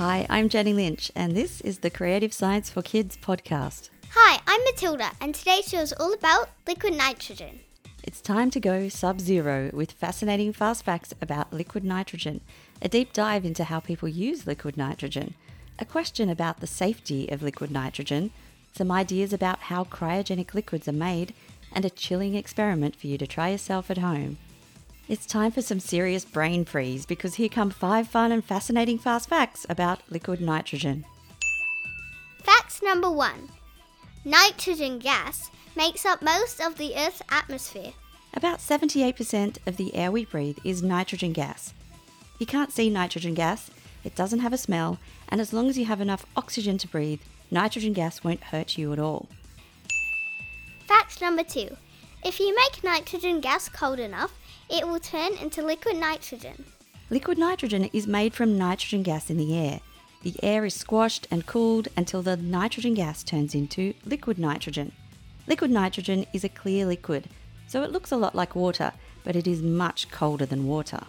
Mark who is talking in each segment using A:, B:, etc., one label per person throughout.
A: Hi, I'm Jenny Lynch, and this is the Creative Science for Kids podcast.
B: Hi, I'm Matilda, and today's show is all about liquid nitrogen.
A: It's time to go sub zero with fascinating fast facts about liquid nitrogen, a deep dive into how people use liquid nitrogen, a question about the safety of liquid nitrogen, some ideas about how cryogenic liquids are made, and a chilling experiment for you to try yourself at home. It's time for some serious brain freeze because here come five fun and fascinating fast facts about liquid nitrogen.
B: Facts number one Nitrogen gas makes up most of the Earth's atmosphere.
A: About 78% of the air we breathe is nitrogen gas. You can't see nitrogen gas, it doesn't have a smell, and as long as you have enough oxygen to breathe, nitrogen gas won't hurt you at all.
B: Fact number two If you make nitrogen gas cold enough, it will turn into liquid nitrogen.
A: Liquid nitrogen is made from nitrogen gas in the air. The air is squashed and cooled until the nitrogen gas turns into liquid nitrogen. Liquid nitrogen is a clear liquid, so it looks a lot like water, but it is much colder than water.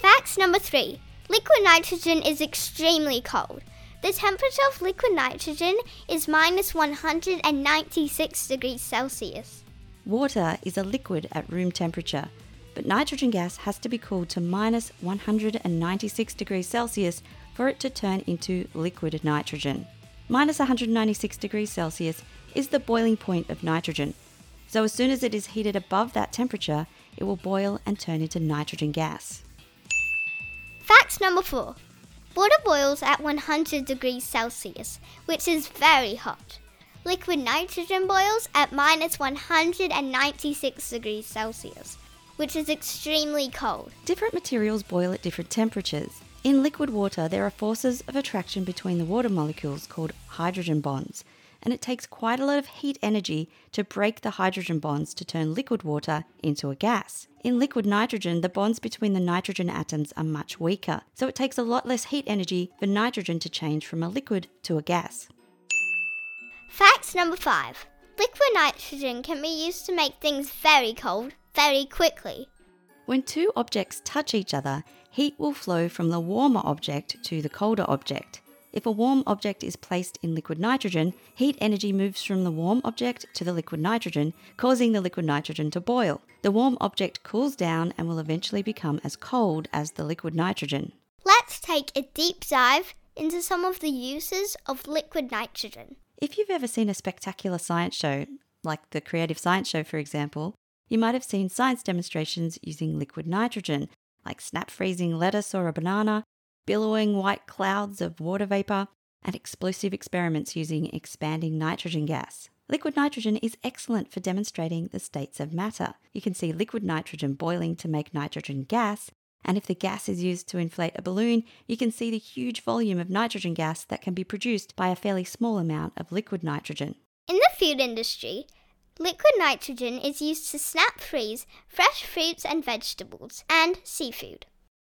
B: Facts number three Liquid nitrogen is extremely cold. The temperature of liquid nitrogen is minus 196 degrees Celsius.
A: Water is a liquid at room temperature, but nitrogen gas has to be cooled to minus 196 degrees Celsius for it to turn into liquid nitrogen. Minus 196 degrees Celsius is the boiling point of nitrogen, so as soon as it is heated above that temperature, it will boil and turn into nitrogen gas.
B: Fact number four Water boils at 100 degrees Celsius, which is very hot. Liquid nitrogen boils at minus 196 degrees Celsius, which is extremely cold.
A: Different materials boil at different temperatures. In liquid water, there are forces of attraction between the water molecules called hydrogen bonds, and it takes quite a lot of heat energy to break the hydrogen bonds to turn liquid water into a gas. In liquid nitrogen, the bonds between the nitrogen atoms are much weaker, so it takes a lot less heat energy for nitrogen to change from a liquid to a gas.
B: Fact number five Liquid nitrogen can be used to make things very cold very quickly.
A: When two objects touch each other, heat will flow from the warmer object to the colder object. If a warm object is placed in liquid nitrogen, heat energy moves from the warm object to the liquid nitrogen, causing the liquid nitrogen to boil. The warm object cools down and will eventually become as cold as the liquid nitrogen.
B: Let's take a deep dive into some of the uses of liquid nitrogen.
A: If you've ever seen a spectacular science show, like the Creative Science Show, for example, you might have seen science demonstrations using liquid nitrogen, like snap freezing lettuce or a banana, billowing white clouds of water vapor, and explosive experiments using expanding nitrogen gas. Liquid nitrogen is excellent for demonstrating the states of matter. You can see liquid nitrogen boiling to make nitrogen gas, and if the gas is used to inflate a balloon, you can see the huge volume of nitrogen gas that can be produced by a fairly small amount of liquid nitrogen.
B: In the food industry, liquid nitrogen is used to snap freeze fresh fruits and vegetables and seafood.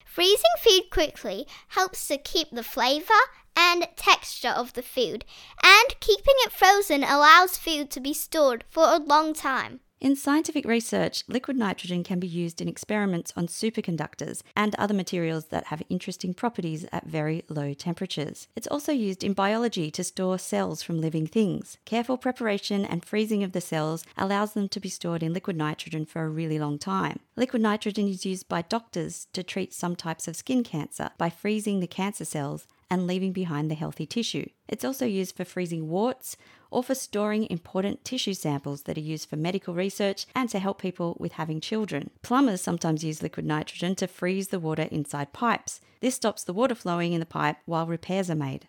B: Freezing food quickly helps to keep the flavor and texture of the food, and keeping it frozen allows food to be stored for a long time.
A: In scientific research, liquid nitrogen can be used in experiments on superconductors and other materials that have interesting properties at very low temperatures. It's also used in biology to store cells from living things. Careful preparation and freezing of the cells allows them to be stored in liquid nitrogen for a really long time. Liquid nitrogen is used by doctors to treat some types of skin cancer by freezing the cancer cells and leaving behind the healthy tissue. It's also used for freezing warts or for storing important tissue samples that are used for medical research and to help people with having children. Plumbers sometimes use liquid nitrogen to freeze the water inside pipes. This stops the water flowing in the pipe while repairs are made.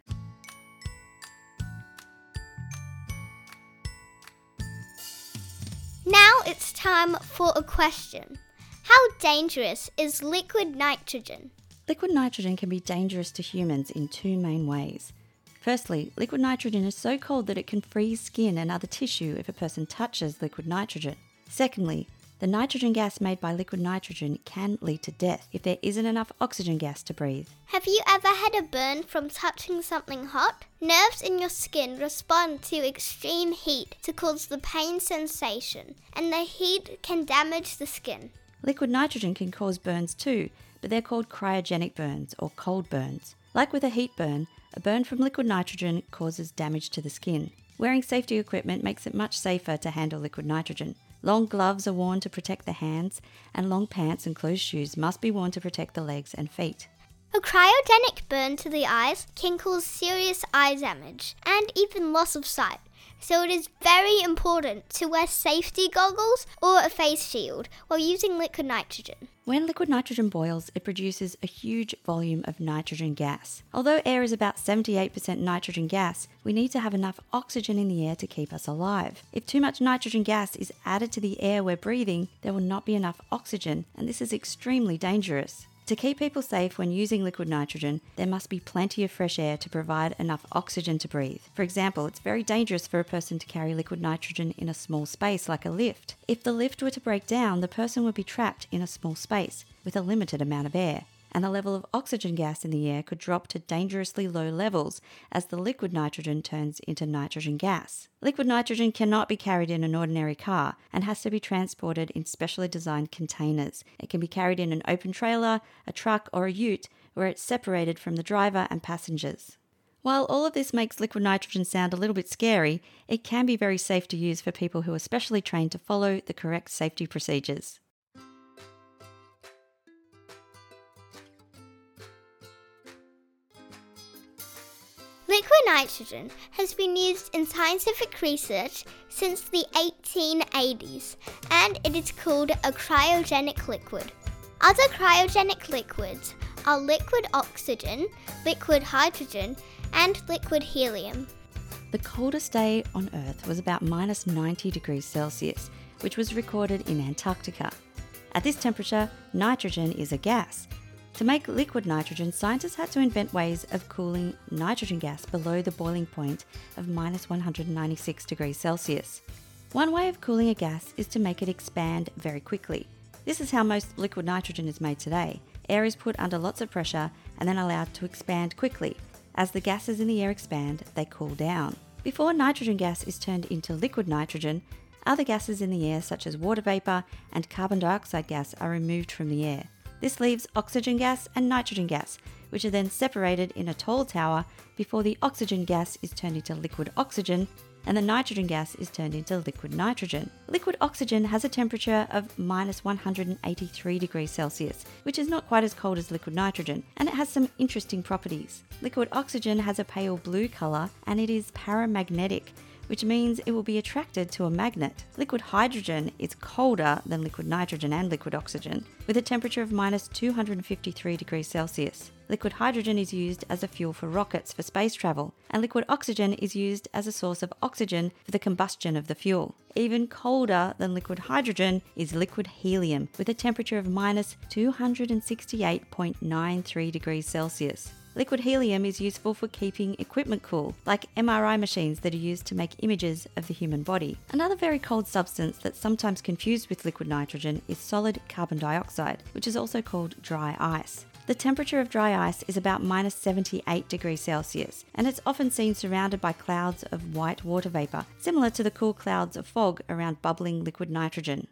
B: Now it's time for a question. How dangerous is liquid nitrogen?
A: Liquid nitrogen can be dangerous to humans in two main ways. Firstly, liquid nitrogen is so cold that it can freeze skin and other tissue if a person touches liquid nitrogen. Secondly, the nitrogen gas made by liquid nitrogen can lead to death if there isn't enough oxygen gas to breathe.
B: Have you ever had a burn from touching something hot? Nerves in your skin respond to extreme heat to cause the pain sensation, and the heat can damage the skin.
A: Liquid nitrogen can cause burns too, but they're called cryogenic burns or cold burns. Like with a heat burn, a burn from liquid nitrogen causes damage to the skin. Wearing safety equipment makes it much safer to handle liquid nitrogen. Long gloves are worn to protect the hands, and long pants and closed shoes must be worn to protect the legs and feet.
B: A cryogenic burn to the eyes can cause serious eye damage and even loss of sight. So it is very important to wear safety goggles or a face shield while using liquid nitrogen.
A: When liquid nitrogen boils, it produces a huge volume of nitrogen gas. Although air is about 78% nitrogen gas, we need to have enough oxygen in the air to keep us alive. If too much nitrogen gas is added to the air we're breathing, there will not be enough oxygen, and this is extremely dangerous. To keep people safe when using liquid nitrogen, there must be plenty of fresh air to provide enough oxygen to breathe. For example, it's very dangerous for a person to carry liquid nitrogen in a small space like a lift. If the lift were to break down, the person would be trapped in a small space with a limited amount of air and the level of oxygen gas in the air could drop to dangerously low levels as the liquid nitrogen turns into nitrogen gas. Liquid nitrogen cannot be carried in an ordinary car and has to be transported in specially designed containers. It can be carried in an open trailer, a truck, or a ute where it's separated from the driver and passengers. While all of this makes liquid nitrogen sound a little bit scary, it can be very safe to use for people who are specially trained to follow the correct safety procedures.
B: Nitrogen has been used in scientific research since the 1880s and it is called a cryogenic liquid. Other cryogenic liquids are liquid oxygen, liquid hydrogen, and liquid helium.
A: The coldest day on Earth was about minus 90 degrees Celsius, which was recorded in Antarctica. At this temperature, nitrogen is a gas, to make liquid nitrogen, scientists had to invent ways of cooling nitrogen gas below the boiling point of minus 196 degrees Celsius. One way of cooling a gas is to make it expand very quickly. This is how most liquid nitrogen is made today. Air is put under lots of pressure and then allowed to expand quickly. As the gases in the air expand, they cool down. Before nitrogen gas is turned into liquid nitrogen, other gases in the air, such as water vapor and carbon dioxide gas, are removed from the air. This leaves oxygen gas and nitrogen gas, which are then separated in a tall tower before the oxygen gas is turned into liquid oxygen and the nitrogen gas is turned into liquid nitrogen. Liquid oxygen has a temperature of minus 183 degrees Celsius, which is not quite as cold as liquid nitrogen, and it has some interesting properties. Liquid oxygen has a pale blue colour and it is paramagnetic, which means it will be attracted to a magnet. Liquid hydrogen is colder than liquid nitrogen and liquid oxygen, with a temperature of minus 253 degrees Celsius. Liquid hydrogen is used as a fuel for rockets for space travel, and liquid oxygen is used as a source of oxygen for the combustion of the fuel. Even colder than liquid hydrogen is liquid helium, with a temperature of minus 268.93 degrees Celsius. Liquid helium is useful for keeping equipment cool, like MRI machines that are used to make images of the human body. Another very cold substance that's sometimes confused with liquid nitrogen is solid carbon dioxide, which is also called dry ice. The temperature of dry ice is about minus 78 degrees Celsius, and it's often seen surrounded by clouds of white water vapour, similar to the cool clouds of fog around bubbling liquid nitrogen.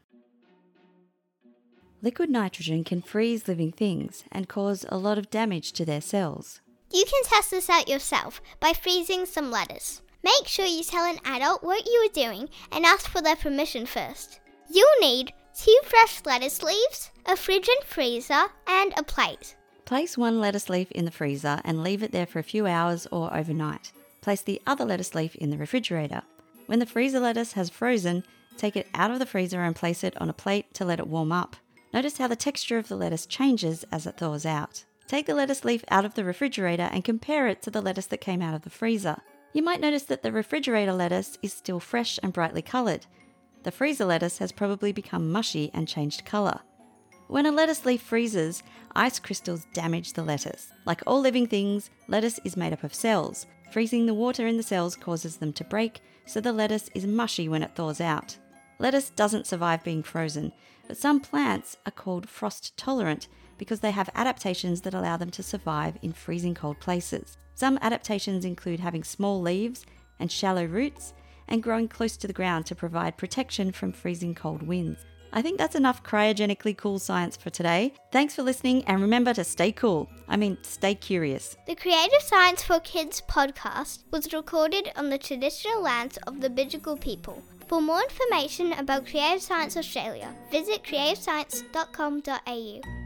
A: Liquid nitrogen can freeze living things and cause a lot of damage to their cells.
B: You can test this out yourself by freezing some lettuce. Make sure you tell an adult what you are doing and ask for their permission first. You'll need two fresh lettuce leaves, a fridge and freezer, and a plate.
A: Place one lettuce leaf in the freezer and leave it there for a few hours or overnight. Place the other lettuce leaf in the refrigerator. When the freezer lettuce has frozen, take it out of the freezer and place it on a plate to let it warm up. Notice how the texture of the lettuce changes as it thaws out. Take the lettuce leaf out of the refrigerator and compare it to the lettuce that came out of the freezer. You might notice that the refrigerator lettuce is still fresh and brightly coloured. The freezer lettuce has probably become mushy and changed colour. When a lettuce leaf freezes, ice crystals damage the lettuce. Like all living things, lettuce is made up of cells. Freezing the water in the cells causes them to break, so the lettuce is mushy when it thaws out. Lettuce doesn't survive being frozen, but some plants are called frost tolerant because they have adaptations that allow them to survive in freezing cold places. Some adaptations include having small leaves and shallow roots and growing close to the ground to provide protection from freezing cold winds. I think that's enough cryogenically cool science for today. Thanks for listening and remember to stay cool. I mean, stay curious.
B: The Creative Science for Kids podcast was recorded on the traditional lands of the Bidjigal people. For more information about Creative Science Australia, visit creativescience.com.au.